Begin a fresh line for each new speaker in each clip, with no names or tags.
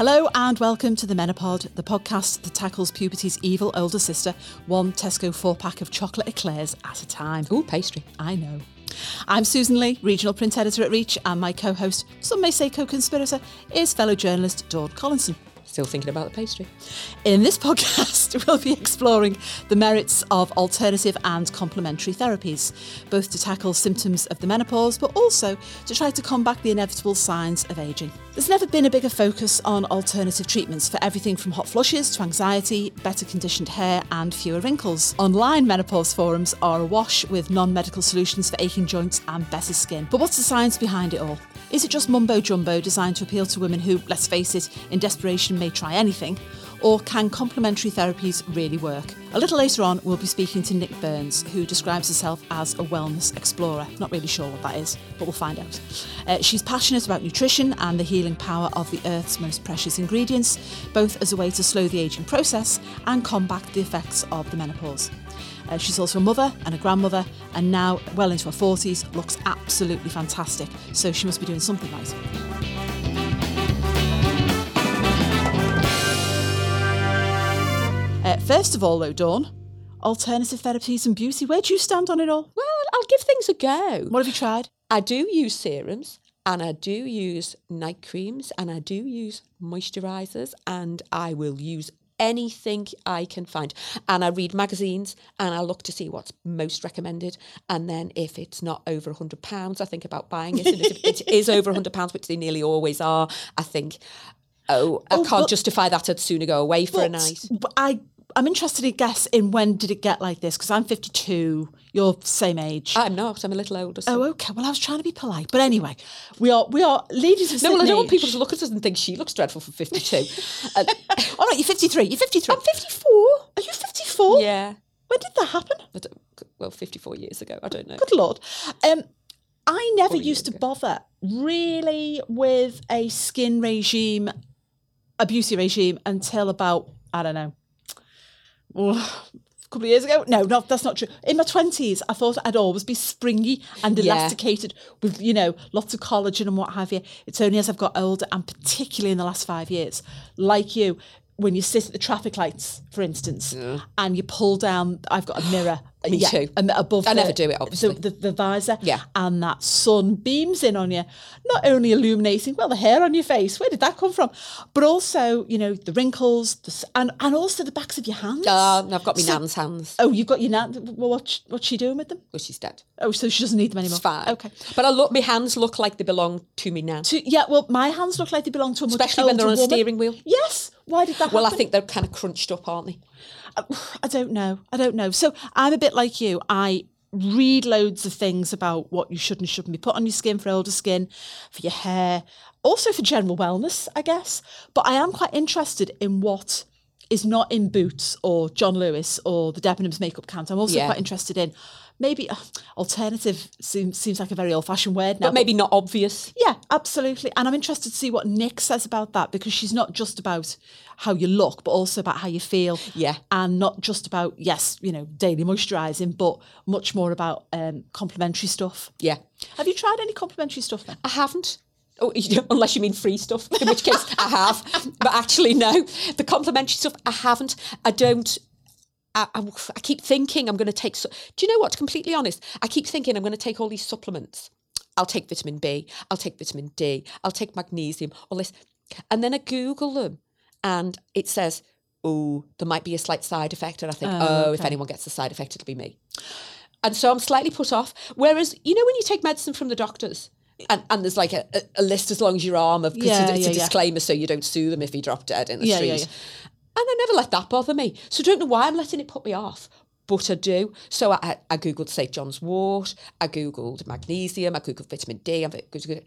Hello and welcome to the Menopod, the podcast that tackles puberty's evil older sister, one Tesco four pack of chocolate eclairs at a time.
Ooh, pastry.
I know. I'm Susan Lee, regional print editor at Reach, and my co host, some may say co conspirator, is fellow journalist Dawn Collinson.
Still thinking about the pastry.
In this podcast, we'll be exploring the merits of alternative and complementary therapies, both to tackle symptoms of the menopause, but also to try to combat the inevitable signs of ageing. There's never been a bigger focus on alternative treatments for everything from hot flushes to anxiety, better conditioned hair, and fewer wrinkles. Online menopause forums are awash with non medical solutions for aching joints and better skin. But what's the science behind it all? Is it just mumbo jumbo designed to appeal to women who, let's face it, in desperation may try anything? Or can complementary therapies really work? A little later on, we'll be speaking to Nic Burns, who describes herself as a wellness explorer. Not really sure what that is, but we'll find out. Uh, she's passionate about nutrition and the healing power of the Earth's most precious ingredients, both as a way to slow the aging process and combat the effects of the menopause. Uh, she's also a mother and a grandmother, and now, well into her 40s, looks absolutely fantastic. So she must be doing something right. Uh, first of all, though, Dawn, alternative therapies and beauty. Where do you stand on it all?
Well, I'll give things a go.
What have you tried?
I do use serums and I do use night creams and I do use moisturizers and I will use anything I can find. And I read magazines and I look to see what's most recommended. And then if it's not over £100, I think about buying it. And if it is over £100, which they nearly always are, I think, oh, I
Oh,
can't
but-
justify that. I'd sooner go away for a night.
but I, I'm interested to guess in when did it get like this? Because I'm 52, you're same age.
I'm not. I'm a little older. So.
oh, okay. Well, I was trying to be polite, but anyway, we are we are ladies of
No, well, I don't want people to look at us and think she looks dreadful for 52. Uh,
Oh no, you're 53. You're 53.
I'm 54.
Are you 54?
Yeah.
When did that happen?
I don't- well, 54 years ago. I don't know.
Good lord. Um, I never used to
younger.
bother really with a skin regime, a beauty regime until about I don't know, oh, a couple of years ago. No, no, that's not true. In my twenties, I thought I'd always be springy and
Yeah.
elasticated with you know lots of collagen and what have you. It's only as I've got older, and particularly in the last five years, like you. When you sit at the traffic lights, for instance, and you pull down, I've got a mirror.
Me
yeah,
too.
And above
I
the-
never do it, obviously.
The, the, the visor.
Yeah.
And that sun beams in on you, not only illuminating, well, the hair on your face, where did that come from? But also, you know, the wrinkles, the, and, and also the backs of your hands.
Uh, I've got my
So-
nan's hands.
Oh, you've got your nan. Well, what's, what's she doing with them?
Well, she's dead.
Oh, so she doesn't need them anymore.
It's fine.
Okay.
But I look, my hands look like they belong to me now.
To, yeah, well, my hands look like they belong to a much
Especially when they're on a
woman.
steering wheel.
Yes. Why did that
Well, I think they're kind of crunched up, aren't they?
I don't know. I don't know. So I'm a bit like you. I read loads of things about what you should and shouldn't be put on your skin for older skin, for your hair, also for general wellness, I guess. But I am quite interested in what is not in Boots or John Lewis or the Debenhams makeup count. I'm also
Yeah.
quite interested in maybe uh, alternative seems seems like a very old fashioned word now.
But maybe not obvious.
Yeah, absolutely. And I'm interested to see what Nic says about that because she's not just about how you look, but also about how you feel.
Yeah.
And not just about, yes, you know, daily moisturising, but much more about um, complementary stuff.
Yeah.
Have you tried any complimentary stuff then?
I haven't. Oh, unless you mean free stuff, in which case I have. But actually, no. The complimentary stuff, I haven't. I don't. I, I, I keep thinking I'm going to take. Do you know what? To completely honest, I keep thinking I'm going to take all these supplements. I'll take vitamin B. I'll take vitamin D. I'll take magnesium. All this, and then I Google them, and it says, "Oh, there might be a slight side effect." And I think,
Oh,
"Oh, if anyone gets the side effect, it'll be me." And so I'm slightly put off. Whereas, you know, when you take medicine from the doctors, and, and there's like a, a, list as long as your arm of
Yeah,
it's, it's
yeah,
a
yeah.
disclaimer so you don't sue them if he dropped dead in the
Yeah,
street. And I never let that bother me. So I don't know why I'm letting it put me off. But I do. So I, I, Googled St. John's wort, I Googled magnesium, I Googled vitamin D. I Googled,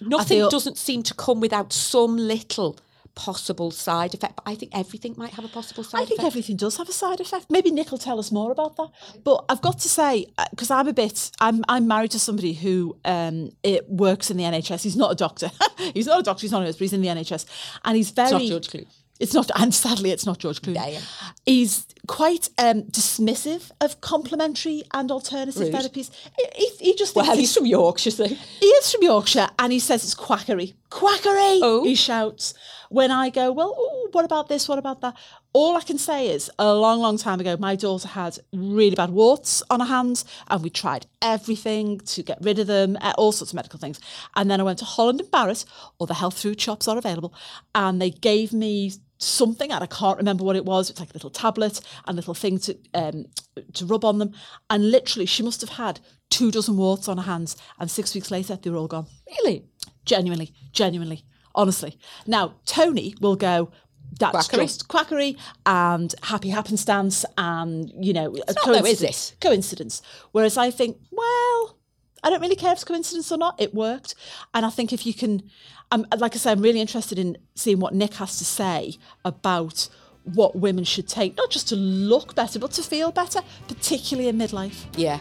nothing
feel-
doesn't seem to come without some little possible side effect. But I think everything might have a possible side effect.
I think everything does have a side effect. Maybe Nic will tell us more about that. But I've got to say, because I'm a bit, I'm I'm married to somebody who um it works in the NHS. He's not a doctor. he's not a doctor. He's not a nurse, but he's in the NHS, and he's very.
It's not George Clooney.
It's not, and sadly, it's not George Clooney.
Yeah, yeah.
He's quite um, dismissive of complementary and alternative
Rude.
therapies. He, he, just thinks
well, he's from Yorkshire, so
he is from Yorkshire and he says it's quackery. Quackery!
Oh.
He shouts. When I go, well, ooh, what about this? What about that? All I can say is a long, long time ago, my daughter had really bad warts on her hands and we tried everything to get rid of them, uh, all sorts of medical things. And then I went to Holland and Barrett, or the health food shops are available, and they gave me something and I can't remember what it was. It's like a little tablet and little thing to um, to rub on them. And literally, she must have had two dozen warts on her hands, and six weeks later, they were all gone.
really.
Genuinely, genuinely, honestly. Now, Tony will go, that's
Quackery.
just quackery and happy happenstance and, you know, a
not though, is
coincidence. Coincidence. Whereas I think, well, I don't really care if it's coincidence or not. It worked. And I think if you can, um, like I say, I'm really interested in seeing what Nic has to say about what women should take, not just to look better, but to feel better, particularly in midlife.
Yeah.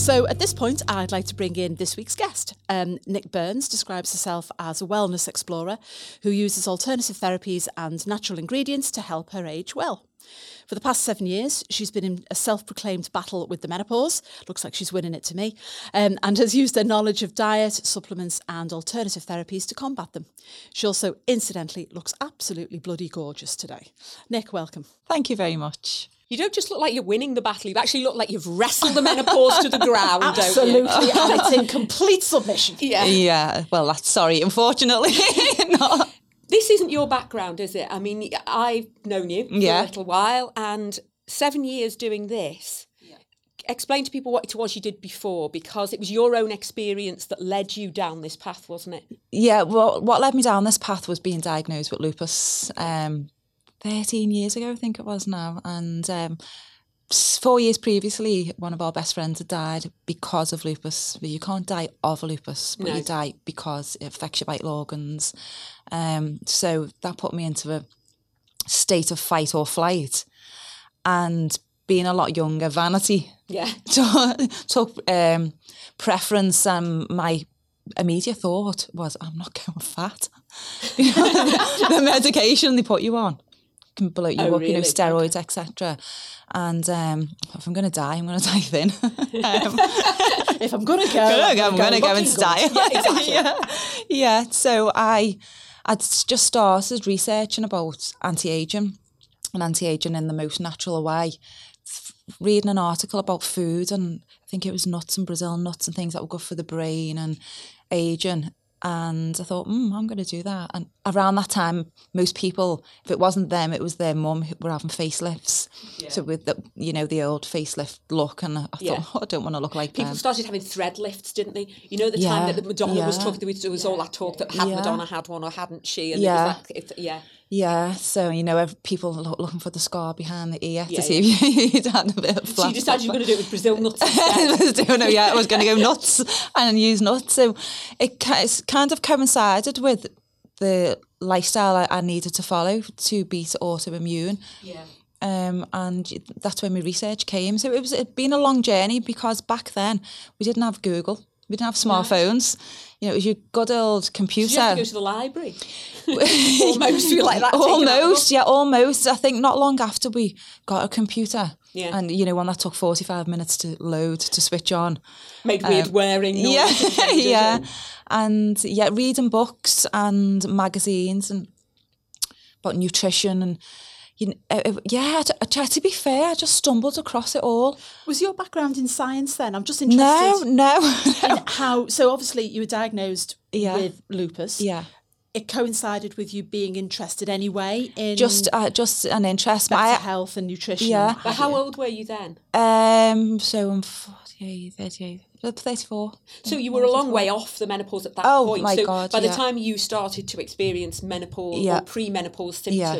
So at this point, I'd like to bring in this week's guest. Um, Nic Burns describes herself as a wellness explorer who uses alternative therapies and natural ingredients to help her age well. For the past seven years, she's been in a self proclaimed battle with the menopause. Looks like she's winning it to me. Um, and has used her knowledge of diet, supplements, and alternative therapies to combat them. She also, incidentally, looks absolutely bloody gorgeous today. Nic, welcome.
Thank you very much.
You don't just look like you're winning the battle, you actually look like you've wrestled the menopause to the ground, don't you?
Absolutely. and it's in complete submission.
Yeah.
Yeah, well, that's sorry. Unfortunately, not.
This isn't your background, is it? I mean, I've known you for a little while and seven years doing this. Explain to people what it was you did before because it was your own experience that led you down this path, wasn't it?
Yeah, well, what led me down this path was being diagnosed with lupus um, 13 years ago, I think it was now. And um, four years previously, one of our best friends had died because of lupus. But you can't die of lupus, but
No.
you die because it affects your vital organs. Um, so that put me into a state of fight or flight. And being a lot younger, vanity
Yeah.
took, um, preference and my immediate thought was I'm not going fat. You know, the medication they put you on bloat you
Oh,
up, you know,
really?
steroids, etc. And um, if I'm going to die, I'm going to die thin. um,
If I'm going to go,
I'm going to go into
good.
Yeah, exactly.
yeah. yeah. So I, I'd just started researching about anti-aging and anti-aging in the most natural way. Reading an article about food and I think it was nuts in Brazil, nuts and things that were good for the brain and aging. And I thought, mm, I'm going to do that. And around that time, most people, if it wasn't them, it was their mum who were having facelifts. So with the, you know, the old facelift look, and I thought,
Yeah.
oh, I don't want to look like
People
them.
started having thread lifts, didn't they? You know, the time that Madonna was talking, there was, all that talk that had
Yeah.
Madonna had one or hadn't she? And
Yeah.
it was like, if, yeah.
Yeah, so you know, people lo- looking for the scar behind the ear
Yeah,
to see if you'd had a bit of
So you decided you were going to do it with Brazil nuts
I
instead.
was doing it, yeah, I was going to go nuts and use nuts. So it kind of coincided with the lifestyle I, I needed to follow to beat autoimmune.
yeah.
Um, and that's when my research came. So it was it'd been a long journey because back then we didn't have Google, we didn't have smartphones. You know, it was your good old computer.
Did you have to go to the library? Almost, you like that. taking out the
almost, yeah, almost. I think not long after we got a computer.
Yeah.
And you know, one that took forty five minutes to load to switch on.
Made weird wearing.
Um, Yeah,
and
yeah. And yeah, reading books and magazines and about nutrition and you know, uh, uh, yeah. To, to, to be fair, I just stumbled across it all.
Was your background in science then? I'm just
No,
interested
no.
in how. So obviously you were diagnosed
Yeah.
with lupus.
yeah.
it coincided with you being interested anyway in
Just uh, just an interest.
better
My,
health and nutrition.
Yeah.
But how old were you then?
um, so I'm 48, 38, 34.
So you were a long way off the menopause at that
Oh,
point.
my
so
God,
by the time you started to experience menopause
Yeah.
or premenopause
Yeah.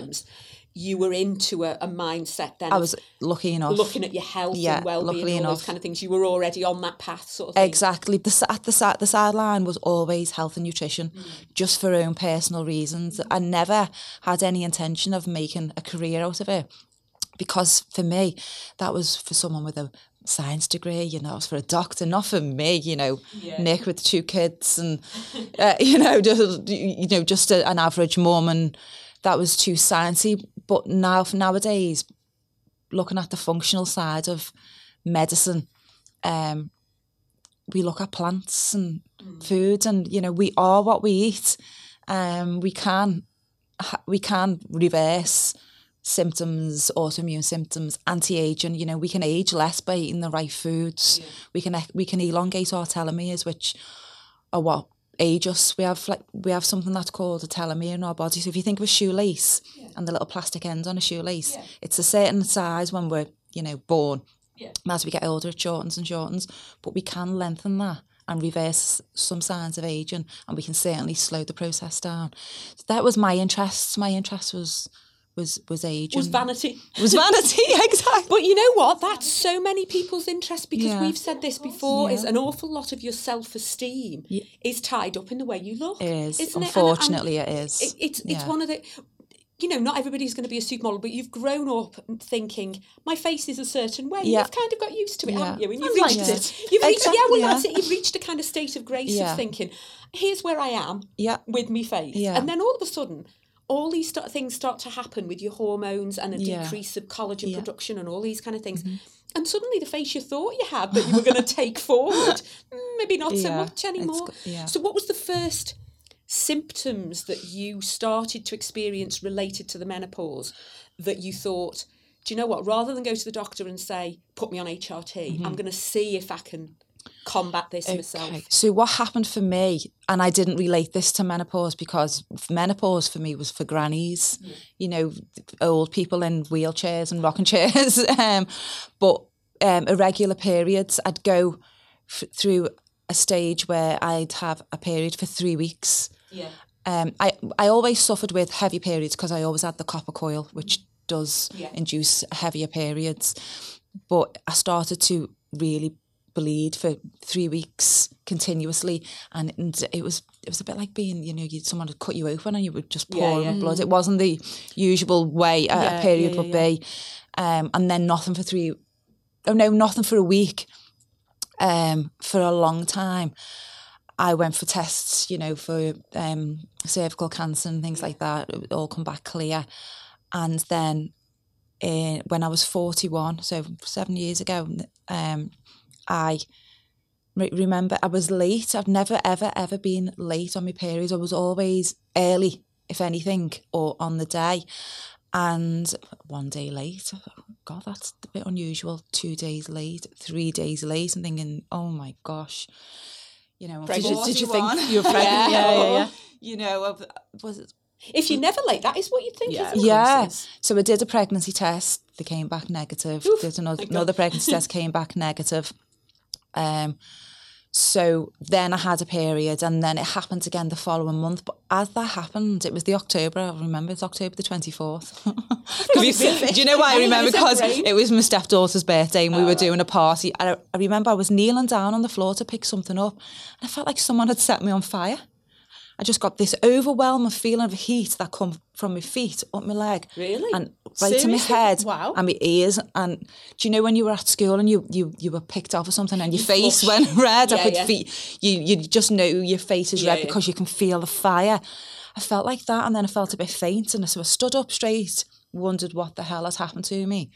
You were into a, a mindset then.
I was lucky enough.
looking at your health
Yeah,
and well-being
luckily
and all those kind of things. You were already on that path, sort of thing.
Exactly. The at the side the sideline was always health and nutrition,
Mm.
just for own personal reasons. I never had any intention of making a career out of it, because for me, that was for someone with a science degree. You know, it was for a doctor, not for me. You know, Nic with two kids and uh, you know, just you know, just a, an average mum, and that was too sciencey. But now nowadays, looking at the functional side of medicine, um, we look at plants and foods, and you know we are what we eat. Um, we can we can reverse symptoms, autoimmune symptoms, anti-aging. You know, we can age less by eating the right foods. We can we can elongate our telomeres, which are what age us. We have like we have something that's called a telomere in our body. So if you think of a shoelace and the little plastic end on a shoelace, it's a certain size when we're you know born. And As we get older, it shortens and shortens, but we can lengthen that and reverse some signs of aging, and we can certainly slow the process down. So that was my interest. My interest was was was age.
was vanity.
was vanity exactly.
But you know what? That's so many people's interest because
Yeah.
we've said this before. Is an awful lot of your self-esteem is tied up in the way you look.
It is.
isn't it? And- and
Unfortunately, it is.
It, it's it's one of the. You know, not everybody's going to be a supermodel, but you've grown up thinking my face is a certain way.
Yeah.
You've kind of got used to it,
Yeah.
haven't you? And you've reached it. You've reached,
Exactly,
yeah, well,
yeah.
that's it. You've reached a kind of state of grace
Yeah.
of thinking, here's where I am
Yeah.
with me face,
Yeah.
and then all of a sudden. All these start, things start to happen with your hormones and a
Yeah.
decrease of collagen
Yeah. Mm-hmm.
production and all these kind of things. And suddenly the face you thought you had that you were going to take forward, mm, maybe not so much anymore. So what was the first symptoms that you started to experience related to the menopause that you thought, do you know what, rather than go to the doctor and say, put me on HRT,
Mm-hmm.
I'm going to see if I can combat this myself.
So what happened for me, and I didn't relate this to menopause because menopause for me was for grannies, you know, old people in wheelchairs and rocking chairs. um, but um, irregular periods, I'd go f- through a stage where I'd have a period for three weeks.
Yeah.
Um, I I always suffered with heavy periods because I always had the copper coil, which does
Yeah.
induce heavier periods. But I started to really bleed for three weeks continuously, and, and it was it was a bit like being you know someone would cut you open and you would just pour
yeah.
blood. It wasn't the usual way a,
Yeah,
period
yeah,
would
yeah,
be, um, and then nothing for three. Oh no, nothing for a week. Um, for a long time. I went for tests, you know, for um, cervical cancer and things like that. It all come back clear. And then uh, when I was 41, so seven years ago, um, I re- remember I was late. I've never, ever, ever been late on my periods. I was always early, if anything, or on the day. And one day late, God, that's a bit unusual. Two days late, three days late, and thinking, oh my gosh, you know,
Did you, did you think you were pregnant? Yeah, yeah, yeah.
you know, was it?
If you're never late, that is what you think,
Yeah.
isn't it?
Yeah. So I did a pregnancy test. They came back negative. did another, another pregnancy test. Came back negative. Um, so then I had a period, and then it happened again the following month. But as that happened, it was the October. I remember it's October the twenty fourth. Do you know why I remember? Because it was my stepdaughter's birthday, and we were doing a party. And I, I remember I was kneeling down on the floor to pick something up, and I felt like someone had set me on fire. I just got this overwhelming feeling of heat that come from my feet up my leg,
Really?
and right to my head,
Wow.
and my ears. And do you know when you were at school and you you you were picked off or something, and your face went red? I
Yeah,
could
yeah.
feel you. You just know your face is
Yeah,
red because you can feel the fire. I felt like that, and then I felt a bit faint, and so I stood up straight, wondered what the hell has happened to me.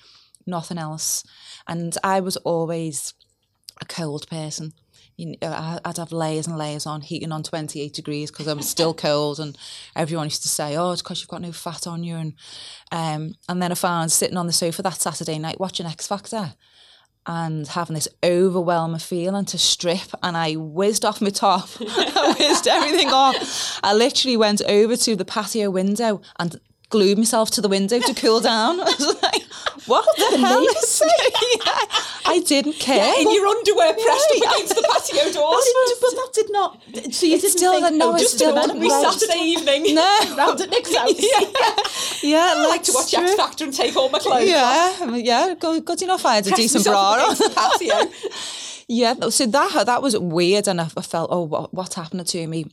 Nothing else, and I was always a cold person. You know, I- I'd have layers and layers on, heating on 28 degrees because I'm still cold. And everyone used to say, oh, it's because you've got no fat on you. And, um, and then I found sitting on the sofa that Saturday night watching X Factor. and having this overwhelming feeling to strip and I whizzed off my top. I whizzed everything off. I literally went over to the patio window and glued myself to the window to cool down. I was like, what the hell is yeah, I didn't care.
in your underwear pressed
Yeah.
up against the patio doors.
That but that did not. So you
It's
didn't
still
think,
no, it's
just
still
a
the
minute,
Every
Right.
Saturday evening.
no.
round at Nic's house.
yeah,
I like to watch X. Factor and take all my clothes off.
Yeah, yeah, good, good enough. I had a
Press
decent bra on.
the patio.
Yeah, so that that was weird, and I, I felt, oh, what, what's happening to me?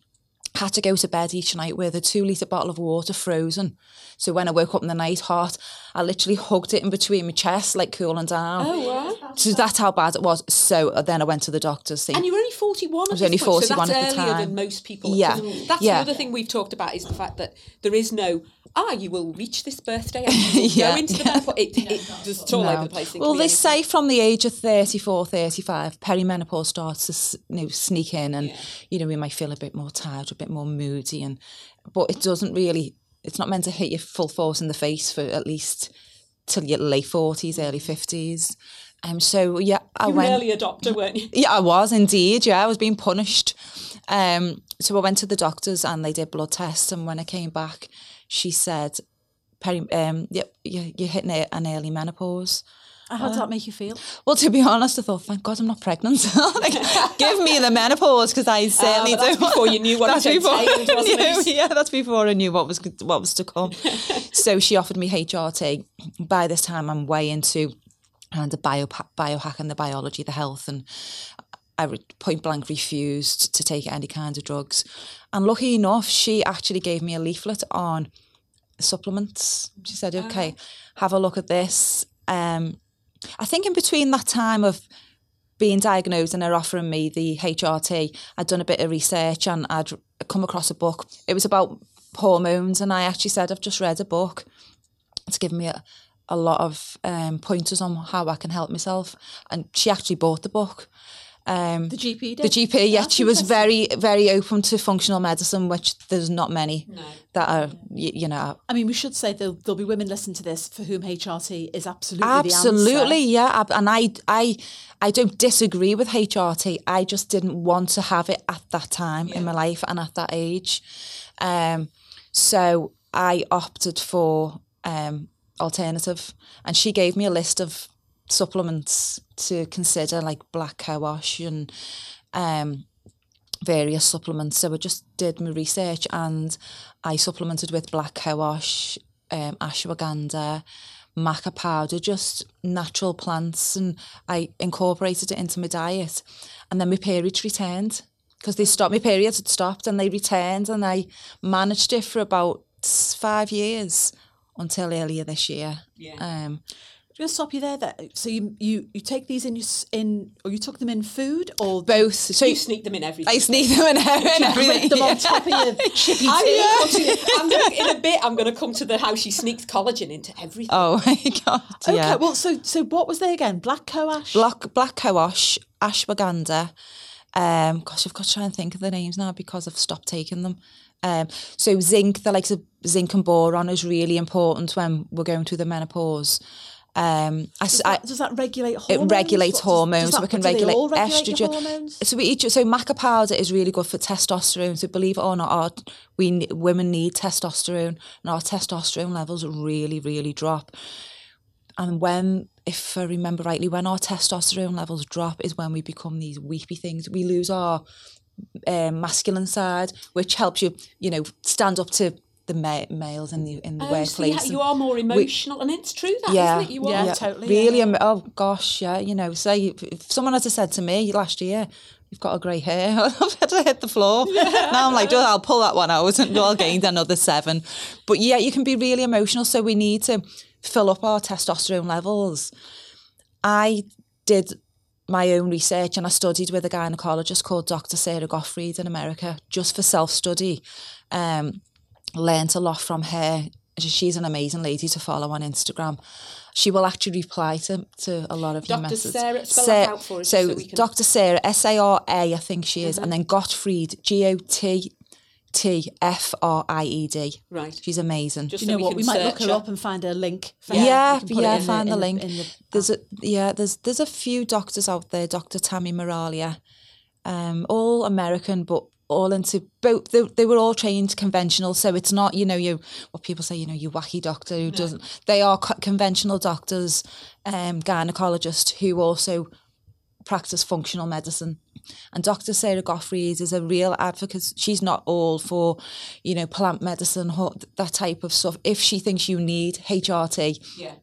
Had to go to bed each night with a two litre bottle of water frozen. So when I woke up in the night hot, I literally hugged it in between my chest, like cooling down.
Oh, wow.
So that's how bad it was. So uh, then I went to the doctor's.
And you were only 41 I
was only 41
so that's
at the
earlier
time.
than most people.
Yeah.
That's
Yeah.
the other thing we've talked about is the fact that there is no, ah, you will reach this birthday and you
Yeah.
go into the menopause. It, it, it's all over the place.
Well,
can
they
anything.
say from the age of 34, 35, perimenopause starts to you know, sneak in and, you know, we might feel a bit more tired, a bit more moody. and But it doesn't really, it's not meant to hit you full force in the face for at least till your late 40s, early 50s. Um, so, yeah, I
You were an
went.
early adopter, weren't you?
Yeah, I was indeed. Yeah, I was being punished. Um, so I went to the doctors and they did blood tests. And when I came back, she said, Peri, um, yep, you, you're hitting an early menopause.
How did that make you feel?
Well, to be honest, I thought, thank God I'm not pregnant. like, give me the menopause because I certainly
Ah, but that's
don't.
before you knew what
That's before
entailed, wasn't
knew-
it?
Yeah, that's before I knew what was what was to come. so she offered me HRT. By this time, I'm way into and the bio biohacking, the biology, the health, and I point blank refused to take any kind of drugs. And lucky enough, she actually gave me a leaflet on supplements. She said, "Okay, have a look at this." Um, I think in between that time of being diagnosed and her offering me the HRT, I'd done a bit of research and I'd come across a book. It was about hormones, and I actually said, "I've just read a book. It's given me a, a lot of um, pointers on how I can help myself." And she actually bought the book. Um,
The GP did.
the GP, yeah,
That's
she was very, very open to functional medicine, which there's not many that are, y- you know,
I mean, we should say there'll, there'll be women listening to this for whom HRT is absolutely
absolutely, yeah. And I, I, I don't disagree with HRT. I just didn't want to have it at that time in my life and at that age. Um, so I opted for um, alternative, and she gave me a list of supplements to consider, like black cohosh and um, various supplements. So I just did my research and I supplemented with black cohosh, um, ashwagandha, maca powder, just natural plants, and I incorporated it into my diet. And then my periods returned because they stopped. My periods had stopped and they returned, and I managed it for about five years until earlier this year.
Yeah.
Um,
Going to stop you there. There. So you, you you take these in your, in or you took them in food or
both. So
You sneak them in everything.
I sneak them in and everything.
them
yeah.
on top of your chippy
I'm
tea.
gonna come to the- I'm gonna, in a bit, I'm going to come to the how she sneaks collagen into everything.
Oh my god!
Okay,
yeah.
well, so so what was they again? Black cohosh.
Black black cohosh, ashwagandha. Um, gosh, I've got to try and think of the names now because I've stopped taking them. Um, so zinc, the likes of zinc and boron is really important when we're going through the menopause. Um, I,
Does
I-
that, does that regulate
it
hormones?
regulates
What does-
hormones,
does
so
that-
we can regulate
all regulate
estrogen.
hormones?
So we each, so maca powder is really good for testosterone. So believe it or not, our, we women need testosterone, and our testosterone levels really, really drop. And when, if I remember rightly, when our testosterone levels drop is when we become these weepy things. We lose our um, masculine side, which helps you, you know, stand up to the ma- males in the in the
Oh, so you,
and-
you are more emotional, and it's true that,
yeah,
not it? You are.
Yeah,
yeah,
totally,
Really,
yeah.
am- oh gosh, yeah. You know, say if- if someone had said to me last year, "You've got a grey hair," I've had to hit the floor. Now I'm like, "Oh, I'll pull that one out, and I'll gain another seven. But yeah, you can be really emotional, so we need to fill up our testosterone levels. I did my own research and I studied with a gynecologist called Dr. Sarah Gottfried in America just for self study. Um, learned a lot from her. She's an amazing lady to follow on Instagram. She will actually reply to, to a lot of your
Dr.
messages.
Sarah, spell
Sa-
out for us
So,
so can-
Dr. Sarah, S A R A, I think she is, and then Gottfried, G O T T F R I E D.
Right.
She's amazing.
Just
You
so
know
we
what?
can
We might look
search
her up and find a link. For her.
yeah,
We can put
yeah,
in
find the,
in
link.
in the-
there's a yeah, there's there's a few doctors out there, Dr. Tami Meraglia, um, all American, but all into both. They, they were all trained conventional, so it's not you know you what people say you know you wacky doctor who doesn't. They are co- conventional doctors, um, gynecologists who also practice functional medicine. And Dr. Sarah Goffreys is a real advocate. She's not all for, you know, plant medicine, that type of stuff. If she thinks you need HRT
Yeah.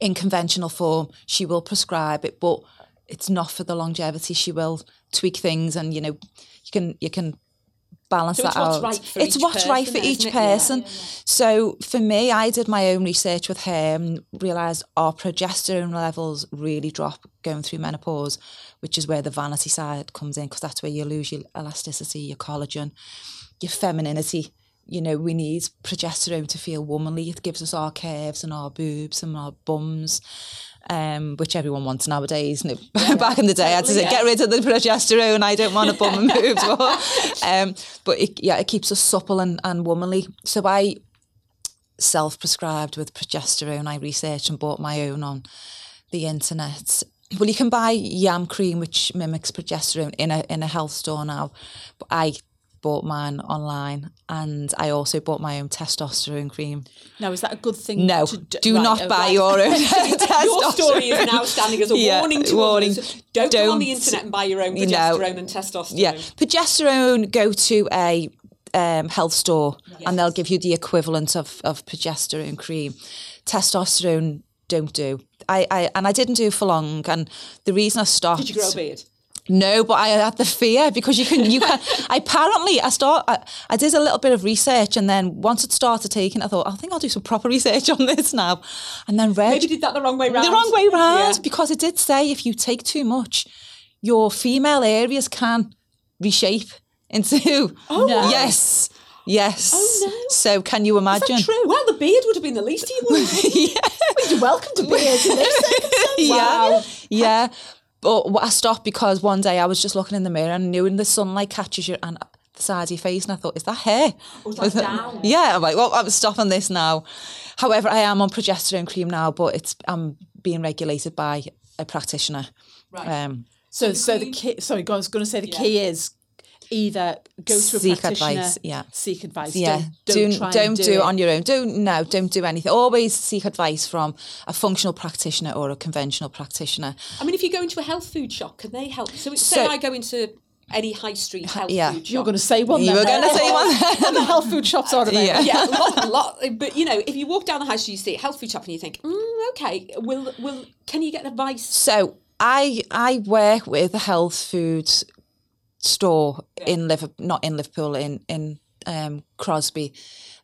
in conventional form, she will prescribe it, but it's not for the longevity. She will tweak things and, you know, you can you can balance
So
that out.
right
it's what's right for each
it? Yeah.
person. So for me, I did my own research with her and realised our progesterone levels really drop going through menopause, which is where the vanity side comes in because that's where you lose your elasticity, your collagen, your femininity. You know, we need progesterone to feel womanly. It gives us our curves and our boobs and our bums. Um, which everyone wants nowadays. No, Back in the day, I had to say,
yeah.
get rid of the progesterone. I don't want a bum and boobs. But, um, but it, yeah, it keeps us supple and, and womanly. So I self-prescribed with progesterone. I researched and bought my own on the internet. Well, you can buy yam cream, which mimics progesterone, in a in a health store now. But I bought mine online, and I also bought my own testosterone cream.
Now, is that a good thing?
No,
to d-
do
right,
not
oh,
buy
right.
your own.
Your story is now standing as a
Yeah,
warning to
warning.
others. Don't, go on the internet and buy your own
No.
progesterone and testosterone.
Yeah, progesterone. Go to a um, health store, and they'll give you the equivalent of of progesterone cream. Testosterone, don't do. I, I and I didn't do for long, and the reason I stopped.
Did you grow a beard?
No, but I had the fear because you can, you can. I apparently, I start. I, I did a little bit of research, and then once it started taking, I thought, I think I'll do some proper research on this now, and then read
Maybe did that the wrong way round.
the wrong way round
Yeah.
because it did say if you take too much, your female areas can reshape into. Oh
no.
yes, yes.
Oh, no.
So can you imagine?
True. Well, the beard would have been the least of your worries.
You're welcome to beards in this circumstance.
Yeah, yeah. But I stopped because one day I was just looking in the mirror and knew when the sunlight catches you and the side of your face, and I thought, is that hair?
Was that down?
Yeah, I'm like, well, I'm stopping this now. However, I am on progesterone cream now, but it's I'm being regulated by a practitioner.
Right.
Um,
So, so the key. Sorry, I was going to say the key is either go to a
Seek
practitioner,
advice, yeah.
seek advice.
yeah,
don't, don't,
do
try
don't do,
do,
it on your own. Don't no, don't do anything. Always seek advice from a functional practitioner or a conventional practitioner.
I mean, if you go into a health food shop, can they help? So, say I go into any high street health
yeah.
food shop.
You're going to say one.
You
then,
were going to say one.
What the health food shops are there.
Yeah.
yeah, lot, lot. But you know, if you walk down the high street, you see a health food shop, and you think, mm, okay, will will can you get advice?
So I I work with a health food store in Liverpool, not in Liverpool, in in um, Crosby.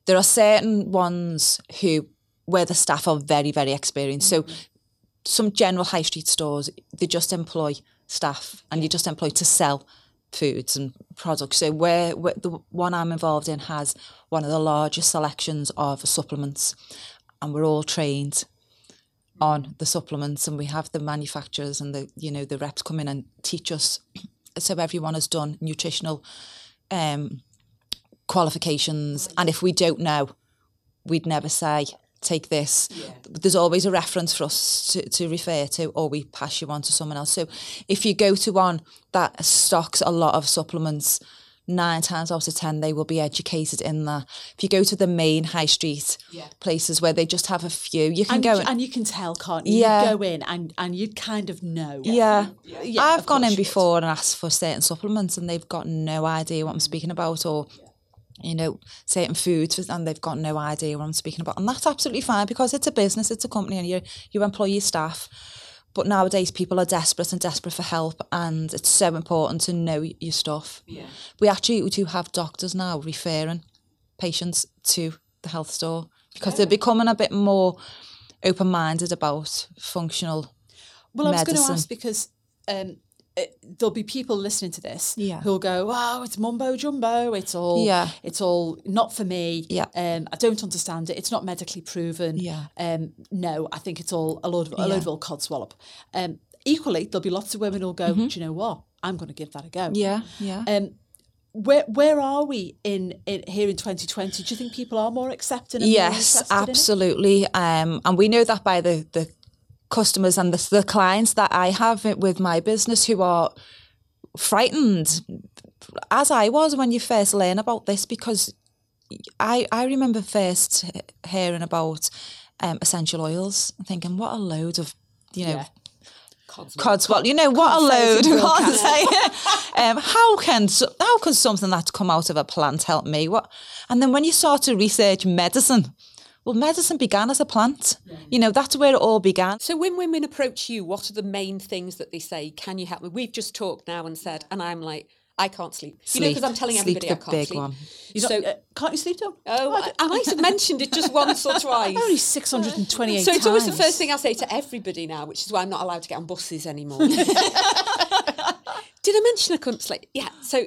There are certain ones who where the staff are very very experienced. So some general high street stores they just employ staff and you just employ to sell foods and products. So where, where the one I'm involved in has one of the largest selections of supplements, and we're all trained on the supplements and we have the manufacturers and the you know the reps come in and teach us so everyone has done nutritional um qualifications. And if we don't know we'd never say take this. There's always a reference for us to, to refer to or we pass you on to someone else. So if you go to one that stocks a lot of supplements nine times out of ten they will be educated in that if you go to the main high street places where they just have a few you can
And,
go
you- and you can tell, can't you?
Yeah.
You go in and, and you'd kind of know.
Yeah.
Yeah,
I've gone in before and asked for certain supplements and they've got no idea what I'm mm. speaking about or you know, certain foods and they've got no idea what I'm speaking about. And that's absolutely fine because it's a business, it's a company and you you employ your staff. But nowadays people are desperate and desperate for help and it's so important to know your stuff.
Yeah.
We actually we do have doctors now referring patients to the health store because they're becoming a bit more open minded about functional
Well, I was going to ask because um, it, there'll be people listening to this
Yeah.
who'll go, "Oh, it's mumbo jumbo. It's all,
Yeah.
it's all not for me.
Yeah.
um, I don't understand it. It's not medically proven.
Yeah.
um, no, I think it's all a load of a load of old codswallop. Um, equally, there'll be lots of women who'll go, "Do you know what? I'm going to give that a go."
Mm-hmm. Yeah, yeah.
Um, where where are we in, in here in 2020? Do you think people are more accepting? More
Yes,
it?
absolutely. Um, and we know that by the, the customers and the, the clients that I have with my business who are frightened, as I was when you first learn about this, because I, I remember first hearing about um, essential oils and thinking, what a load of, you know,
Yeah. Codswallop.
Codswallop. You know what a load.
it in
Can't say. um, how can how can something that's come out of a plant help me? What? And then when you start to research medicine, well, medicine began as a plant. You know that's where it all began.
So when women approach you, what are the main things that they say? Can you help me? We've just talked now and said, and I'm like, I can't sleep. You know, because I'm telling
Sleep
everybody
the
I can't
big
sleep.
one.
You know,
So,
uh, can't you sleep, Tom?
oh, I, I might have mentioned it just once or twice.
Only 628
So it's always the first thing I say to everybody now, which is why I'm not allowed to get on buses anymore. Did I mention I couldn't sleep? Yeah. So,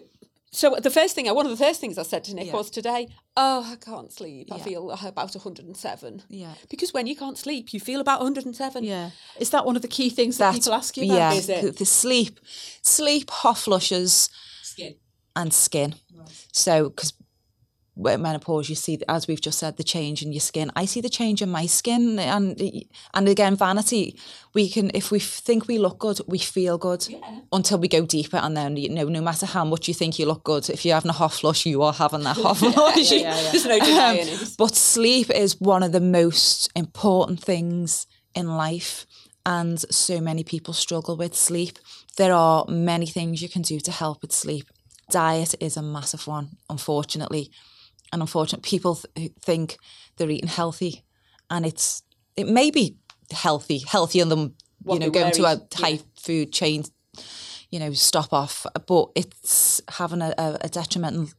so the first thing, I one of the first things I said to Nic
Yeah.
was today, "Oh, I can't sleep. I
Yeah.
feel uh, about 107."
Yeah.
Because when you can't sleep, you feel about 107.
Yeah. Is that one of the key things that
That's
people ask you about?
yeah.
Is it?
The, sleep, sleep, hot flushes,
Skin.
and skin. So because menopause, you see, as we've just said, the change in your skin. I see the change in my skin, and eh, and again, vanity. We can, if we think we look good, we feel good until we go deeper, and then you know, no matter how much you think you look good, if you're having a hot flush, you are having that hot flush.
There's no denying um, it.
But sleep is one of the most important things in life, and so many people struggle with sleep. There are many things you can do to help with sleep. Diet is a massive one, unfortunately, and unfortunately, people th- think they're eating healthy, and it's it may be healthy, healthier than you know going to a high food chain you know, stop off, but it's having a, a, a detrimental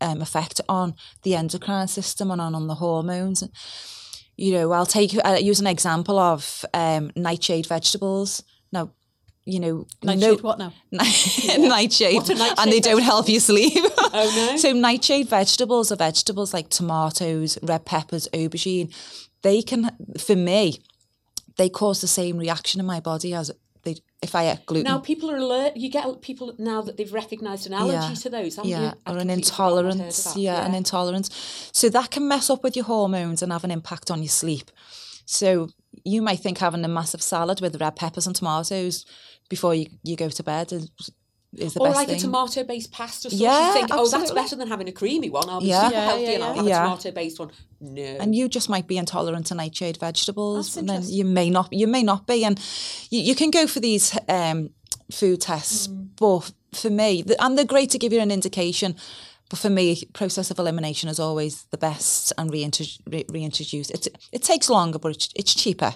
um, effect on the endocrine system and on, on the hormones. You know, I'll take uh, use an example of um, nightshade vegetables. Now, you know,
Nightshade, what now?
nightshade,
What nightshade
and they don't help you sleep.
Oh no.
So nightshade vegetables are vegetables like tomatoes, red peppers, aubergine. They can, for me, they cause the same reaction in my body as they if I ate gluten.
Now people are alert. You get people now that they've recognised an allergy
Yeah.
to those, haven't
yeah,
you?
Or an
completely forgotten I'd heard of
intolerance.
that.
Yeah, an intolerance. So that can mess up with your hormones and have an impact on your sleep. So you might think having a massive salad with red peppers and tomatoes before you, you go to bed is, is the
Or
best
like
thing.
a tomato-based pasta sauce.
Yeah,
you think, oh, that's better than having a creamy one. I'll be
Yeah.
super
Yeah,
healthy
yeah,
and I'll have
Yeah.
a tomato-based one. No.
and you just might be intolerant to nightshade vegetables,
That's
and then you may not. You may not be, and you, you can go for these um, food tests.
Mm.
But for me, and they're great to give you an indication. But for me, process of elimination is always the best, and reintroduce. Re- reintroduce. It it takes longer, but it's, it's cheaper.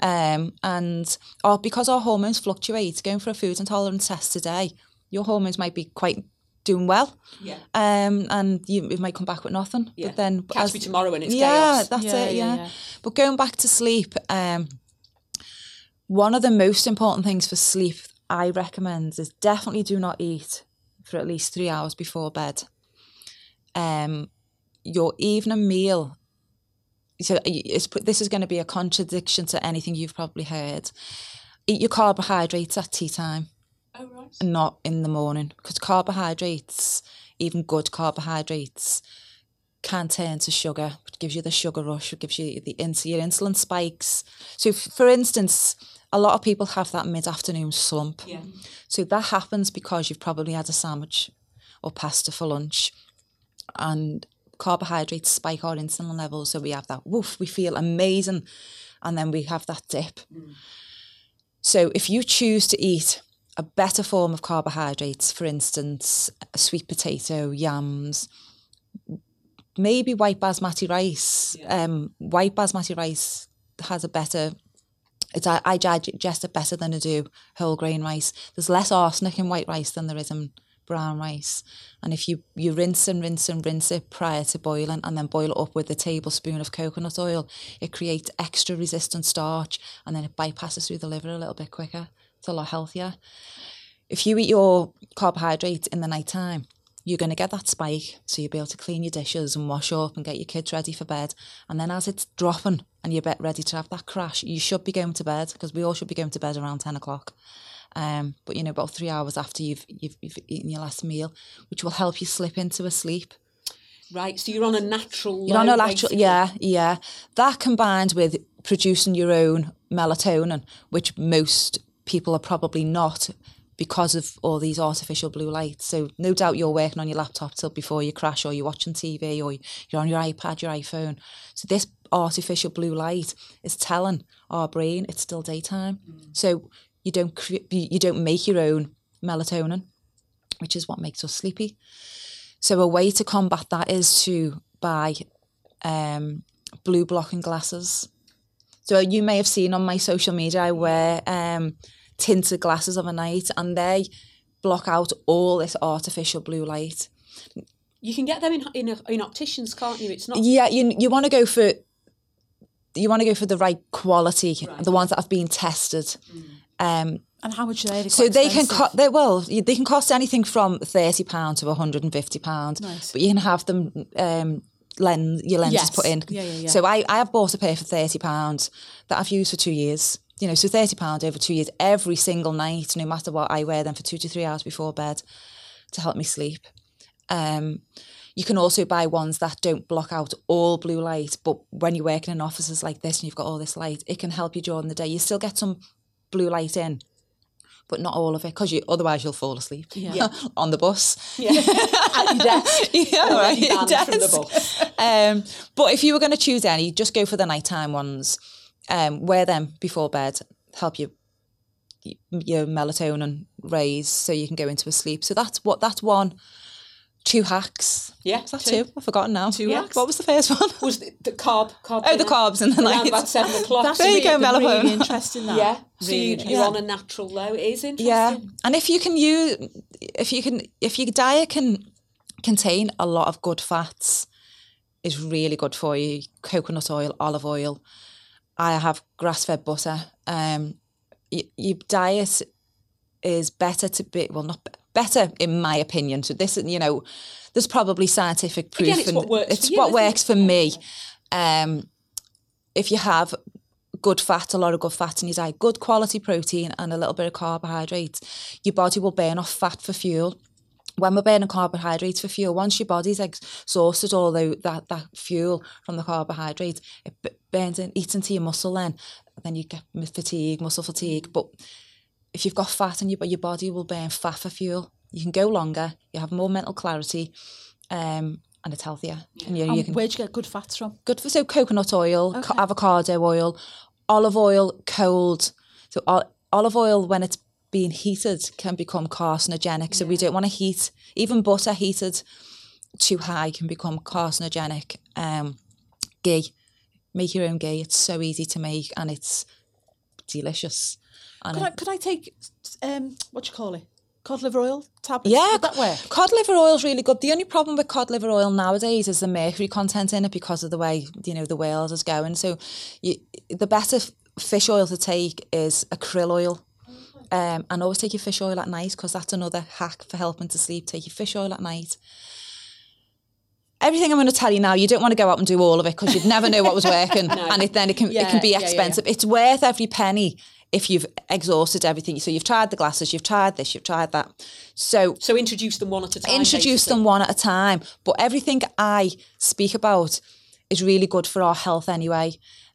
Um, and or because our hormones fluctuate, going for a food intolerance test today, your hormones might be quite doing well.
Yeah.
Um, and you it might come back with nothing.
Yeah.
But then
Catch me tomorrow and it's
yeah,
chaos.
that's
Yeah,
it.
yeah,
Yeah,
yeah.
But going back to sleep, um, one of the most important things for sleep I recommend is definitely do not eat for at least three hours before bed. Um, your evening meal. So this is going to be a contradiction to anything you've probably heard. Eat your carbohydrates at tea time
Oh, right.
and not in the morning because carbohydrates, even good carbohydrates, can turn to sugar, which gives you the sugar rush, which gives you the your insulin spikes. So, f- for instance, a lot of people have that mid-afternoon slump.
Yeah.
So that happens because you've probably had a sandwich or pasta for lunch, and carbohydrates spike our insulin levels. So we have that woof, we feel amazing, and then we have that dip. So if you choose to eat a better form of carbohydrates, for instance, a sweet potato, yams, maybe white basmati rice. Um, white basmati rice has a better. It's I, I digest it better than I do whole grain rice. There's less arsenic in white rice than there is in brown rice. And if you you rinse and rinse and rinse it prior to boiling, and then boil it up with a tablespoon of coconut oil, it creates extra resistant starch, and then it bypasses through the liver a little bit quicker. It's a lot healthier. If you eat your carbohydrates in the night time, you're going to get that spike. So you'll be able to clean your dishes and wash up and get your kids ready for bed. And then as it's dropping and you're ready to have that crash, you should be going to bed because we all should be going to bed around 10 o'clock. Um, but you know, about three hours after you've, you've, you've eaten your last meal, which will help you slip into a sleep.
Right. So you're on a natural.
You're on a natural, yeah, yeah. That combined with producing your own melatonin, which most people are probably not because of all these artificial blue lights. So no doubt you're working on your laptop till before you crash, or you're watching TV, or you're on your iPad, your iPhone. So this artificial blue light is telling our brain it's still daytime. So you don't cre- you you don't make your own melatonin, which is what makes us sleepy. So a way to combat that is to buy um, blue blocking glasses. So you may have seen on my social media, I wear um, tinted glasses of a night, and they block out all this artificial blue light.
You can get them in in, in opticians, can't you? It's not.
Yeah, you you want to go for you want to go for the right quality, the ones that have been tested. Um,
And how much are they?
So they can
expensive.
co- they well they can cost anything from thirty pound to one hundred and fifty pound.
Nice.
But you can have them um, lens your lens
Yes.
put in.
Yeah, yeah, yeah.
So I I have bought a pair for thirty pounds that I've used for two years. You know, so thirty pound over two years every single night, no matter what. I wear them for two to three hours before bed to help me sleep. Um, you can also buy ones that don't block out all blue light, but when you're working in offices like this and you've got all this light, it can help you during the day. You still get some blue light in, but not all of it, because you otherwise you'll fall asleep
Yeah.
on the bus.
At your desk.
yeah, right.
the bus.
Um, but if you were going to choose any, just go for the nighttime ones. Um, wear them before bed. Help you your melatonin raise so you can go into a sleep. So that's what that's one. Two hacks.
Yeah,
Is that
two.
two? I've forgotten now. Two
hacks?
What was the first one?
Was the, the carb? carb
Oh, the carbs and the
around
night.
about seven o'clock.
That's
There you
really,
go, melatonin.
really interesting. That.
yeah. So
Really
you,
interesting.
you're on a natural low. It is interesting.
Yeah, and if you can use, if you can, if your diet can contain a lot of good fats, is really good for you. Coconut oil, olive oil. I have grass fed butter. Um, y- your diet is better to be well, not be- better in my opinion. So this, is you know, there's probably scientific proof.
Again, it's
and
what works
It's
for you,
what
it?
works for me. Um, if you have good fat, a lot of good fat in your diet, good quality protein and a little bit of carbohydrates, your body will burn off fat for fuel. When we're burning carbohydrates for fuel, once your body's exhausted all tho- that, that fuel from the carbohydrates, it burns in, eats into your muscle then, then you get fatigue, muscle fatigue. But if you've got fat in your, your body will burn fat for fuel. You can go longer, you have more mental clarity, um, and it's healthier. And you,
And
you can
where'd you get good fats from?
good for so coconut oil, co- avocado oil, olive oil, cold. So ol- olive oil when it's being heated can become carcinogenic. So we don't want to heat even butter heated too high can become carcinogenic. Um, ghee, make your own ghee. It's so easy to make and it's delicious. And
Could I, could I take um, what you call it? Cod liver oil tablets.
Yeah,
that work?
Cod liver oil is really good. The only problem with cod liver oil nowadays is the mercury content in it because of the way you know the world is going. So, you, the better fish oil to take is krill oil. Um, and always take your fish oil at night because that's another hack for helping to sleep. Take your fish oil at night. Everything I'm going to tell you now, you don't want to go out and do all of it because you'd never know what was working, and it, then it can it can be
yeah, yeah,
expensive. It's worth every penny if you've exhausted everything. So you've tried the glasses, you've tried this, you've tried that. So
So introduce them one at a time.
introduce
basically.
them one at a time. But everything I speak about is really good for our health anyway.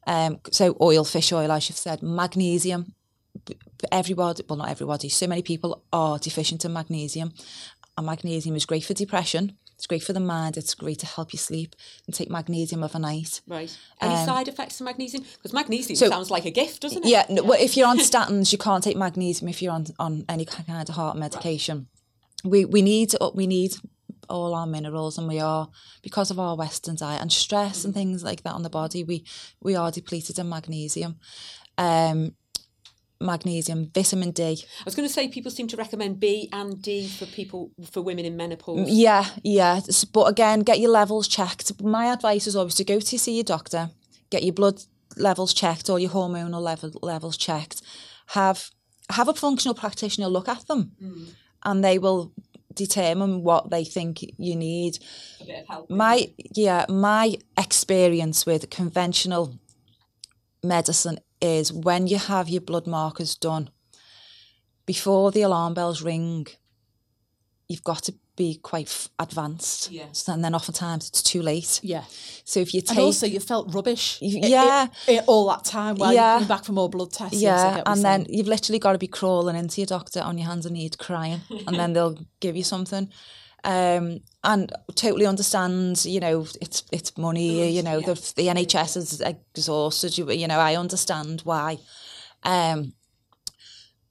Um, so oil, fish oil, as you've said, magnesium. Everybody, well, not everybody, so many people are deficient in magnesium. And magnesium is great for depression. It's great for the mind. It's great to help you sleep and take magnesium overnight.
Right. Any side effects of magnesium? Because magnesium
Um, so-
sounds like a gift, doesn't it?
Yeah, no, well, if you're on statins, you can't take magnesium if you're on, on any kind of heart medication. We we need we need all our minerals, and we are because of our Western diet and stress and things like that on the body. We we are depleted in magnesium. Um, magnesium, vitamin D.
I was going to say people seem to recommend B and D for people for women in menopause.
Mm, yeah, yeah. But again, get your levels checked. My advice is always to go to see your doctor, get your blood levels checked or your hormonal level levels checked. Have have a functional practitioner look at them, mm. and they will determine what they think you need. My yeah, my experience with conventional medicine is when you have your blood markers done before the alarm bells ring, you've got to be quite f- advanced.
Yes.
And then oftentimes it's too late.
Yeah.
So if you take
And also, you felt rubbish.
Y-
i- i-
yeah.
i- all that time while
Yeah.
you're coming back for more blood tests.
Yeah, and then
saying.
you've literally got to be crawling into your doctor on your hands and knees crying, and then they'll give you something. Um, and totally understand, you know, it's it's money, you know, the the NHS is exhausted. You, you know, I understand why. Um,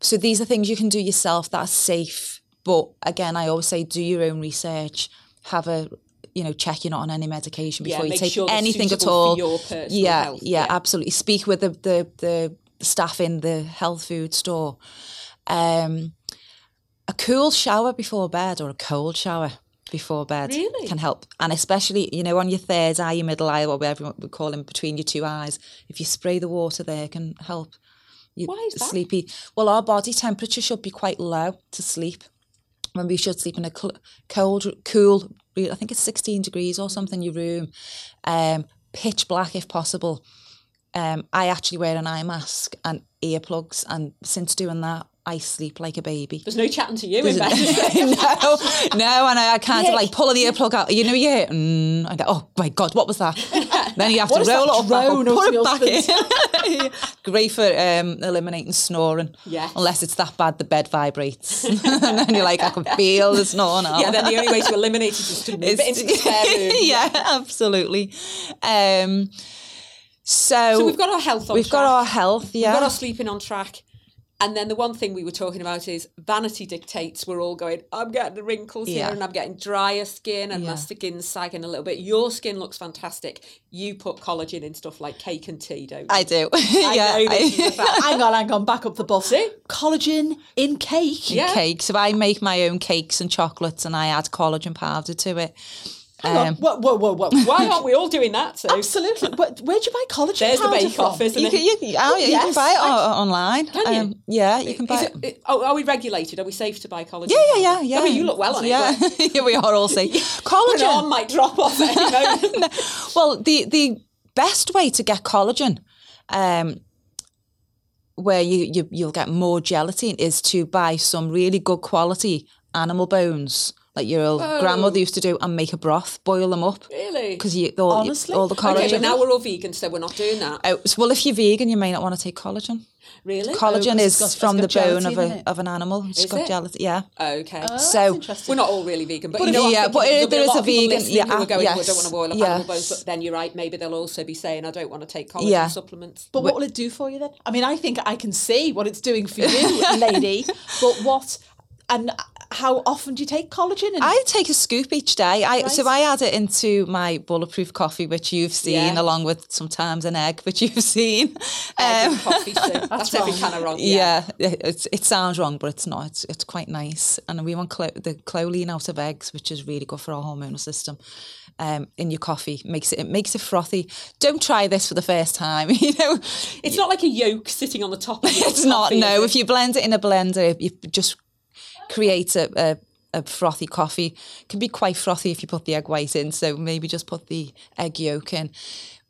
so these are things you can do yourself that are safe. But again, I always say do your own research. Have a you know check you're not on any medication
Yeah,
before you take
sure
anything at all. yeah, yeah,
yeah.
absolutely. Speak with the the the staff in the health food store. Um, cool shower before bed or a cold shower before bed
Really?
can help. And especially, you know, on your third eye, your middle eye, or whatever we call them, between your two eyes, if you spray the water there, it can help you
Why is that?
sleepy. Well, our body temperature should be quite low to sleep. When we should sleep in a cl- cold, cool, I think it's 16 degrees or something, your room, um, pitch black if possible. Um, I actually wear an eye mask and earplugs, and since doing that, I sleep like a baby.
There's no chatting to you in bed.
no, no, and I, I can't
Yeah.
like pull the earplug out. You know, you hear, mm, I go, oh my god, what was that? then you have
What
to roll it up, back up, put it back in. Great for um, eliminating snoring.
Yeah.
Unless it's that bad, the bed vibrates, and then you're like, I can feel the snore now.
yeah, then the only way to eliminate it is to move it into the spare room.
yeah, absolutely. Um, so,
So we've got our health on
we've got our health. Yeah,
We've got our sleeping on track. And then the one thing we were talking about is vanity dictates. We're all going, I'm getting the wrinkles
Yeah.
here and I'm getting drier skin and my skin's sagging a little bit. Your skin looks fantastic. You put collagen in stuff like cake and tea, don't you?
I do.
I
yeah,
know this is a fact.
hang on, hang on, back up the bus.
See?
Collagen in cake.
Yeah.
cake. So I make my own cakes and chocolates, and I add collagen powder to it.
Hang on.
Um,
Whoa, whoa, whoa, whoa.
Why aren't we all doing that? So
Absolutely. Where, where'd you buy collagen
there's the
powder
bake off, isn't
You
it?
can, you, can- oh, yeah, you can buy it
I-
online.
Can you?
Um, yeah, you can buy it.
it, oh, are we regulated? Are we safe to buy collagen?
Yeah, yeah, yeah, yeah.
I mean, you look well on
yeah.
it. but
Yeah, we are all safe.
An arm
Collagen.
might drop off at any moment.
Well, the the best way to get collagen, um, where you, you you'll get more gelatin, is to buy some really good quality animal bones, like your old grandmother used to do, and make a broth, boil them up
Really?
because you all,
Honestly?
all the collagen.
Okay, but now we're all vegan, so we're not doing that.
Oh, so- well, if you're vegan, you may not want to take collagen.
Really?
Collagen
oh, it's
is
got-
from the bone of
gelatin in
a of an animal. It's
Is
got
it?
gelatin. Yeah.
Okay.
Oh,
So-
that's.
We're not all really vegan, but,
But
you know,
yeah,
I'm
but uh,
thinking
there
there'll
is a vegan- yeah,
who are going, "Oh, I don't want to boil up
yeah.
animal bones, but then you're right, maybe they'll also be saying, I don't want to take collagen
Yeah.
supplements.
But what will it do for you then? I mean, I think I can see what it's doing for you, lady. But what and how often do you take collagen? And
I take a scoop each day. I so I add it into my bulletproof coffee, which you've seen,
Yeah.
along with sometimes an egg, which you've seen.
Egg
Um,
coffee, so that's, every kind of wrong. Yeah.
yeah, it, it sounds wrong, but it's not. It's, it's quite nice, and we want clo- the choline out of eggs, which is really good for our hormonal system. Um, in your coffee makes it it makes it frothy. Don't try this for the first time. You know,
It's not like a yolk sitting on the top of
it's not. No, if you blend it in a blender, you just create a, a, a frothy coffee. Can be quite frothy if you put the egg white in. So maybe just put the egg yolk in.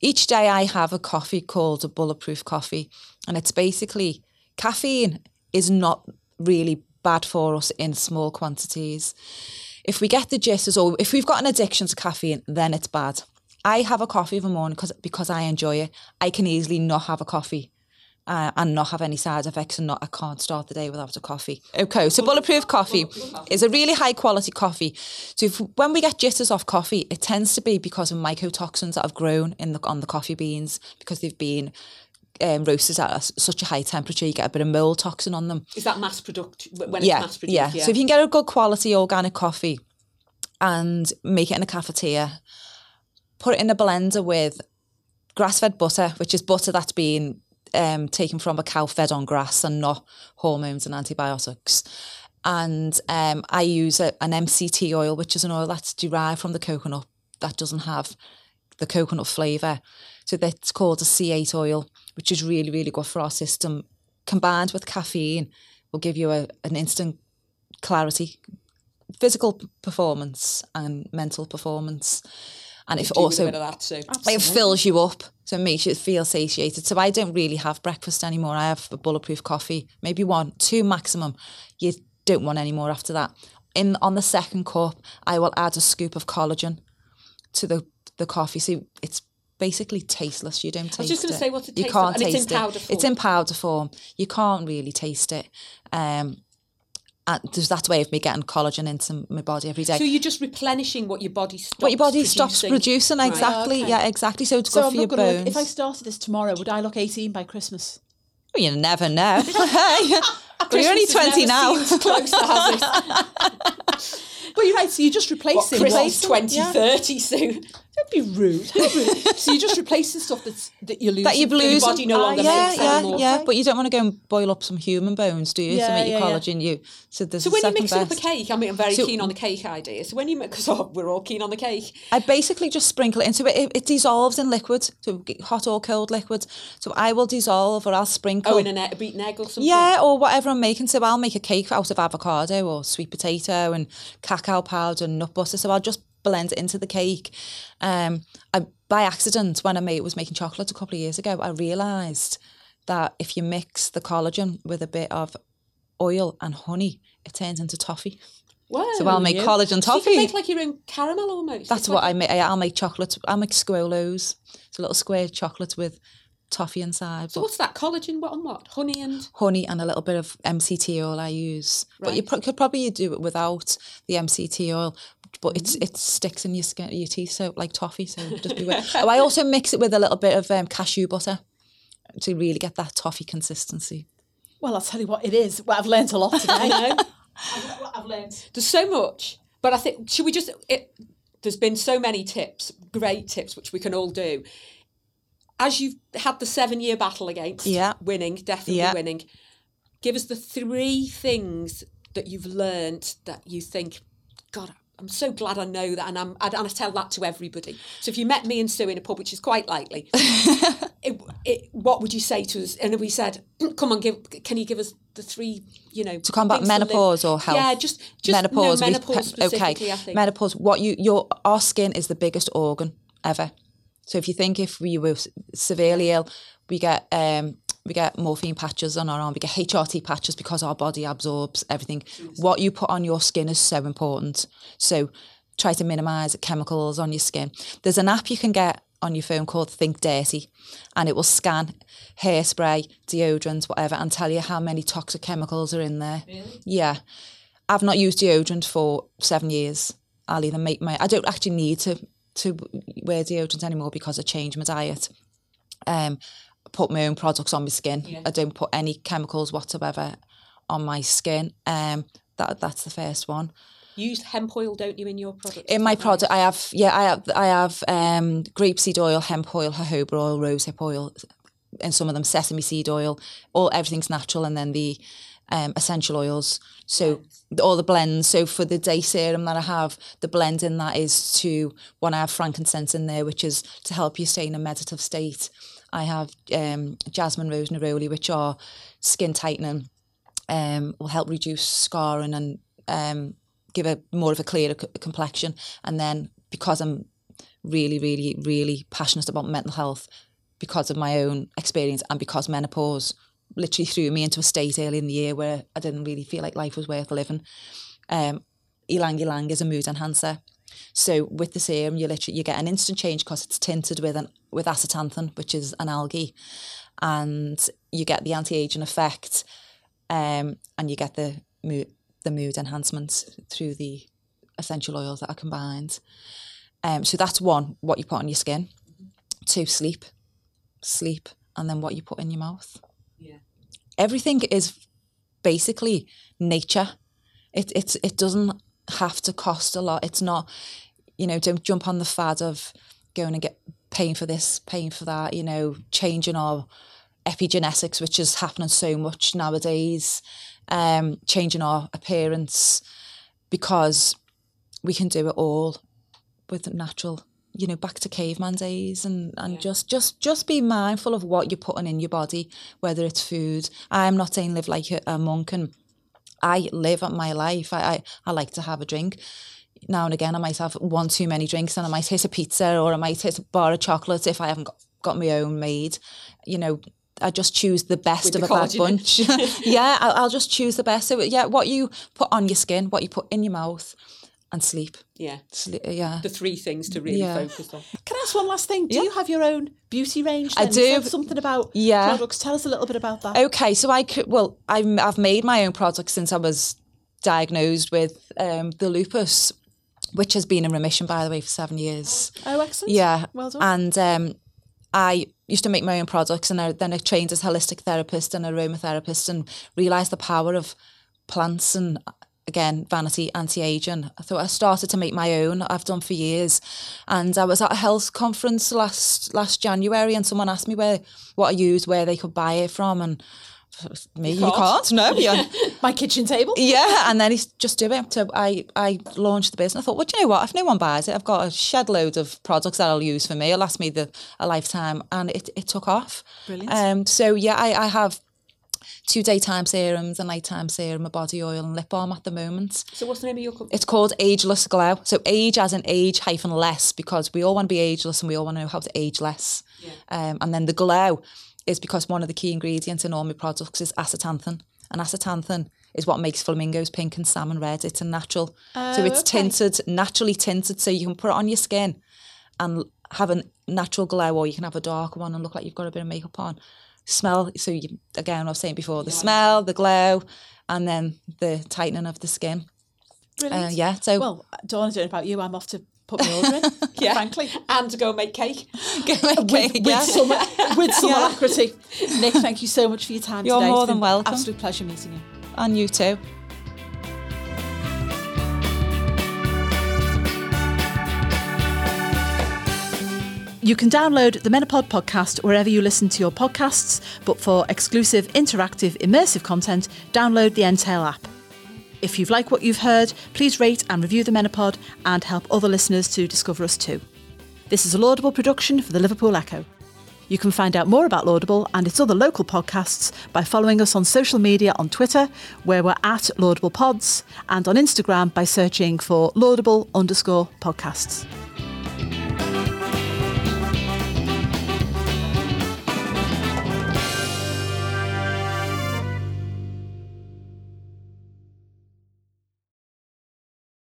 Each day I have a coffee called a bulletproof coffee, and it's basically caffeine is not really bad for us in small quantities. If we get the jitters or if we've got an addiction to caffeine, then it's bad. I have a coffee in the morning because because I enjoy it. I can easily not have a coffee uh, and not have any side effects and not I can't start the day without a coffee. Okay, so bulletproof coffee is a really high quality coffee. So if, when we get jitters off coffee, it tends to be because of mycotoxins that have grown in the on the coffee beans because they've been um, roasted at a such a high temperature. You get a bit of mold toxin on them
Is that mass product when
yeah,
it's mass produced?
yeah. So if you can get a good quality organic coffee and make it in a cafetiere, put it in a blender with grass-fed butter, which is butter that's been um, taken from a cow fed on grass and not hormones and antibiotics. And um, I use a, an MCT oil, which is an oil that's derived from the coconut that doesn't have the coconut flavour. So that's called a C8 oil, which is really, really good for our system. Combined with caffeine will give you a, an instant clarity, physical performance and mental performance. And it
Do with a
also
of that too.
it fills you up, so it makes you feel satiated. So I don't really have breakfast anymore. I have a bulletproof coffee, maybe one, two maximum. You don't want any more after that. In on the second cup, I will add a scoop of collagen to the the coffee. So it's basically tasteless. You don't taste
I was just going
it.
to say, what's it
You
taste
can't?
And
taste
it's in
it.
form.
It's in powder form. You can't really taste it. Um, and there's that way of me getting collagen into my body every day.
So you're just replenishing what your body stops
what your body stops
producing.
producing,
Right.
exactly.
Okay.
Yeah, exactly. So it's
So
good
I'm
for your bones.
look, if I started this tomorrow, would I look 18 by Christmas?
Well, you never know. but you're only 20 now.
closer, has it?
Well, you're right. So you're just
What,
replacing.
Christmas
Well,
2030 soon.
Don't be rude. Don't rude. so you're just replacing stuff that's that you're losing.
that you've
your body no longer
yeah,
makes
yeah,
anymore.
yeah. But you don't want to go and boil up some human bones, do you, to make your
yeah, yeah.
collagen? You so there's
So when you
second
mix it up a cake, I mean, I'm very
So-
keen on the cake idea. So when you because oh, we're all keen on the cake.
I basically just sprinkle it into it. It, it dissolves in liquid, so hot or cold liquid. So I will dissolve or I'll sprinkle.
Oh, in an egg, a beaten egg or something.
Yeah, or whatever I'm making. So I'll make a cake out of avocado or sweet potato and cacao powder and nut butter. So I'll just blend it into the cake. Um, I, by accident, when I made, was making chocolate a couple of years ago, I realised that if you mix the collagen with a bit of oil and honey, it turns into toffee.
Wow.
So I'll make collagen toffee.
So you can make like your own caramel almost.
That's
It's
what
like
I make. I'll make chocolate. I'll make squolos. It's a little square chocolate with toffee inside.
So what's that collagen? What on what? Honey and
honey and a little bit of MCT oil I use. But you pro- could probably do it without the MCT oil. But it's
Mm.
it sticks in your skin, your teeth, so like toffee. So just be aware. oh, I also mix it with a little bit of um, cashew butter to really get that toffee consistency.
Well, I'll tell you what it is. Well, I've learned a lot today.
I know.
I've, I've learnt.
There's so much, but I think should we just? It, there's been so many tips, great tips, which we can all do. As you've had the seven-year battle against
Yeah.
winning, definitely
Yeah.
winning. Give us the three things that you've learned that you think, God, I'm so glad I know that, and I'm and I tell that to everybody. So if you met me and Sue in a pub, which is quite likely, it, it, what would you say to us? And we said, "Come on, give. Can you give us the three? You know,
To combat menopause or health?
Yeah, just just
menopause.
No, menopause specifically.
okay.
I think.
Menopause. What you your our skin is the biggest organ ever. So if you think if we were severely ill, we get um we get morphine patches on our arm, we get HRT patches because our body absorbs everything. What you put on your skin is so important. So try to minimize chemicals on your skin. There's an app you can get on your phone called Think Dirty, and it will scan hairspray, deodorant, whatever, and tell you how many toxic chemicals are in there. Really? Yeah. I've not used deodorant for seven years. I'll either make my I don't actually need to to wear deodorant anymore because I changed my diet. Um, put my own products on my skin. I don't put any chemicals whatsoever on my skin. Um, that that's the first one.
You use hemp oil, don't you, in your product?
In my product, I have yeah, I have I have um, grapeseed oil, hemp oil, jojoba oil, rosehip oil, and some of them sesame seed oil. All everything's natural, and then the um, essential oils. So all the blends. So for the day serum that I have, the blend in that is to one I have frankincense in there, which is to help you stay in a meditative state. I have um, jasmine, rose, neroli, which are skin tightening. Um, will help reduce scarring and um, give a more of a clearer c- complexion. And then because I'm really, really, really passionate about mental health, because of my own experience and because menopause literally threw me into a state early in the year where I didn't really feel like life was worth living. Um, Ylang Ylang is a mood enhancer. So with the serum, you literally you get an instant change because it's tinted with an with astaxanthin, which is an algae, and you get the anti-aging effect, um, and you get the mood the mood enhancements through the essential oils that are combined. Um, so that's one, what you put on your skin. Two, sleep, sleep, and then what you put in your mouth.
Yeah.
Everything is basically nature. It it's it doesn't have to cost a lot. It's not, you know, don't jump on the fad of going and get paying for this, paying for that. You know, changing our epigenetics, which is happening so much nowadays. Um, changing our appearance because we can do it all with natural you know back to caveman days and and just just just be mindful of what you're putting in your body whether it's food i'm not saying live like a, a monk and I live my life. I, I, I like to have a drink. Now and again, I might have one too many drinks and I might hit a pizza or I might hit a bar of chocolate if I haven't got, got my own made. You know, I just choose the best
With
of
the
a bad bunch. yeah, I'll, I'll just choose the best. So yeah, what you put on your skin, what you put in your mouth, and sleep.
Yeah.
Sleep yeah.
The three things to really
Yeah.
focus on.
Can I ask one last thing? Do
Yeah.
you have your own beauty range?
I
then? You
do.
something about
Yeah.
products. Tell us a little bit about that.
Okay, so I could, well, I'm, I've made my own products since I was diagnosed with um, the lupus, which has been in remission, by the way, for seven years.
Oh, excellent.
Yeah.
Well done.
And um, I used to make my own products and I, then I trained as holistic therapist and aromatherapist and realised the power of plants and again vanity anti-aging i thought i started to make my own i've done for years and i was at a health conference last last january and someone asked me where what i use where they could buy it from and me you can't, no
My kitchen table.
yeah, and then he's just do it. So I, I launched the business. I thought, well, do you know what? If no one buys it, I've got a shed load of products that I'll use for me. It'll last me the a lifetime, and it, it took off.
Brilliant.
Um, so yeah, I, I have two daytime serums, a nighttime serum, a body oil, and lip balm at the moment.
So what's the name of your company?
It's called Ageless Glow. So age as an age hyphen less because we all want to be ageless and we all want to know how to age less. Yeah. Um, and then the glow is because one of the key ingredients in all my products is astaxanthin. And astaxanthin is what makes flamingos pink and salmon red. It's a natural. so it's
okay.
tinted, naturally tinted. So you can put it on your skin and have a natural glow or you can have a darker one and look like you've got a bit of makeup on. Smell, so you, again, I was saying before, the smell, the glow, and then the tightening of the skin.
Brilliant.
Uh, yeah, so
Well, Dawn, I don't know about you. I'm off to put my order in.
Yeah.
Frankly.
And to go make cake.
okay,
with
yeah.
some with some
Yeah.
alacrity. Nic, thank you so much for your time
You're
today.
more
It's
than
been
welcome.
Absolute pleasure meeting you.
and you too.
You can download the Menopod podcast wherever you listen to your podcasts, but for exclusive, interactive, immersive content, download the Entale app. If you've liked what you've heard, please rate and review the Menopod and help other listeners to discover us too. This is a laudable production for the Liverpool Echo. You can find out more about Laudable and its other local podcasts by following us on social media on Twitter, where we're at Laudable Pods, and on Instagram by searching for Laudable underscore podcasts.